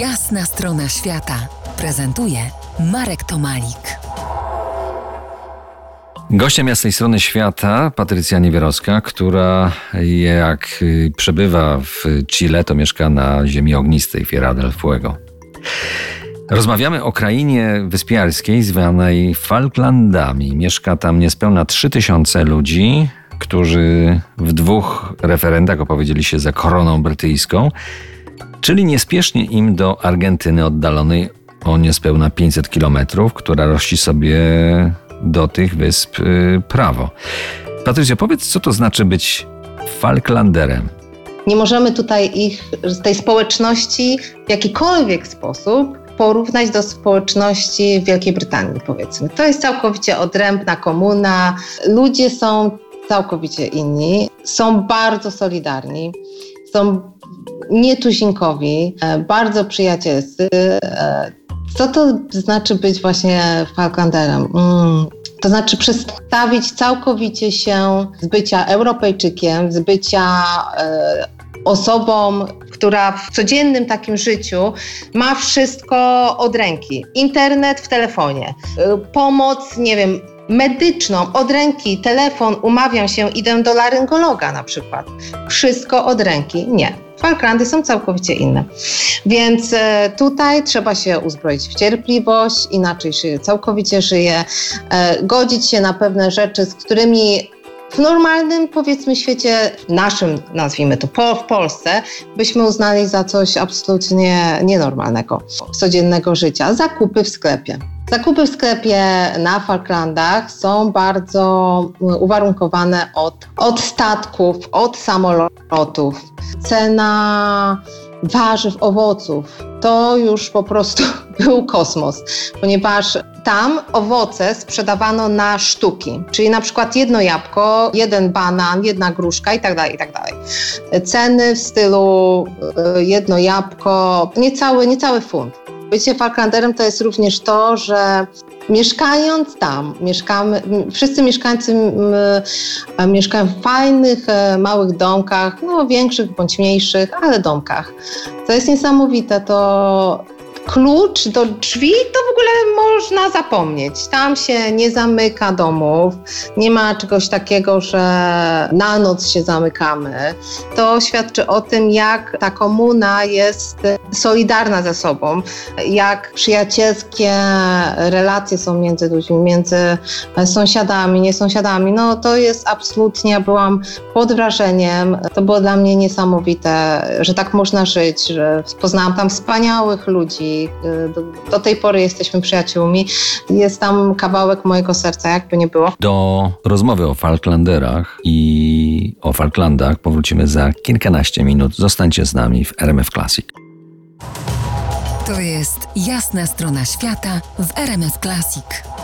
Jasna strona świata prezentuje Marek Tomalik. Gościem jasnej strony świata Patrycja Niewierowska, która jak y, przebywa w Chile, to mieszka na ziemi ognistej Tierra del Fuego. Rozmawiamy o krainie wyspiarskiej zwanej Falklandami. Mieszka tam niespełna 3000 ludzi, którzy w dwóch referendach opowiedzieli się za koroną brytyjską, czyli niespiesznie im do Argentyny oddalonej o niespełna 500 kilometrów, która rości sobie do tych wysp y, prawo. Patrycja, powiedz, co to znaczy być Falklanderem? Nie możemy tutaj ich, tej społeczności w jakikolwiek sposób porównać do społeczności w Wielkiej Brytanii, powiedzmy. To jest całkowicie odrębna komuna. Ludzie są całkowicie inni, są bardzo solidarni, są nietuzinkowi, e, bardzo przyjacielscy. E, co to znaczy być właśnie Falklanderem? Mm, to znaczy przestawić całkowicie się z bycia Europejczykiem, z bycia e, osobą, która w codziennym takim życiu ma wszystko od ręki. Internet w telefonie, e, pomoc, nie wiem, medyczną od ręki, telefon, umawiam się, idę do laryngologa na przykład. Wszystko od ręki. Nie. Falklandy są całkowicie inne. Więc e, tutaj trzeba się uzbroić w cierpliwość, inaczej się całkowicie żyje, e, godzić się na pewne rzeczy, z którymi w normalnym, powiedzmy, świecie naszym, nazwijmy to po, w Polsce, byśmy uznali za coś absolutnie nienormalnego, codziennego życia. Zakupy w sklepie. Zakupy w sklepie na Falklandach są bardzo uwarunkowane od, od statków, od samolotów. Cena warzyw, owoców to już po prostu był kosmos, ponieważ tam owoce sprzedawano na sztuki, czyli na przykład jedno jabłko, jeden banan, jedna gruszka i tak dalej, i tak dalej. Ceny w stylu e, jedno jabłko, niecały, niecały funt. Bycie Falklanderem to jest również to, że mieszkając tam, mieszkamy, wszyscy mieszkańcy mieszkają w fajnych, e, małych domkach, no większych bądź mniejszych, ale domkach. To jest niesamowite, to klucz do drzwi to w ogóle można zapomnieć. Tam się nie zamyka domów, nie ma czegoś takiego, że na noc się zamykamy. To świadczy o tym, jak ta komuna jest solidarna ze sobą, jak przyjacielskie relacje są między ludźmi, między sąsiadami, niesąsiadami. No to jest absolutnie, ja byłam pod wrażeniem. To było dla mnie niesamowite, że tak można żyć, że poznałam tam wspaniałych ludzi, Do, do, tej pory jesteśmy przyjaciółmi. Jest tam kawałek mojego serca, jakby nie było. Do rozmowy o Falklanderach i o Falklandach powrócimy za kilkanaście minut. Zostańcie z nami w RMF Classic. To jest jasna strona świata w RMF Classic.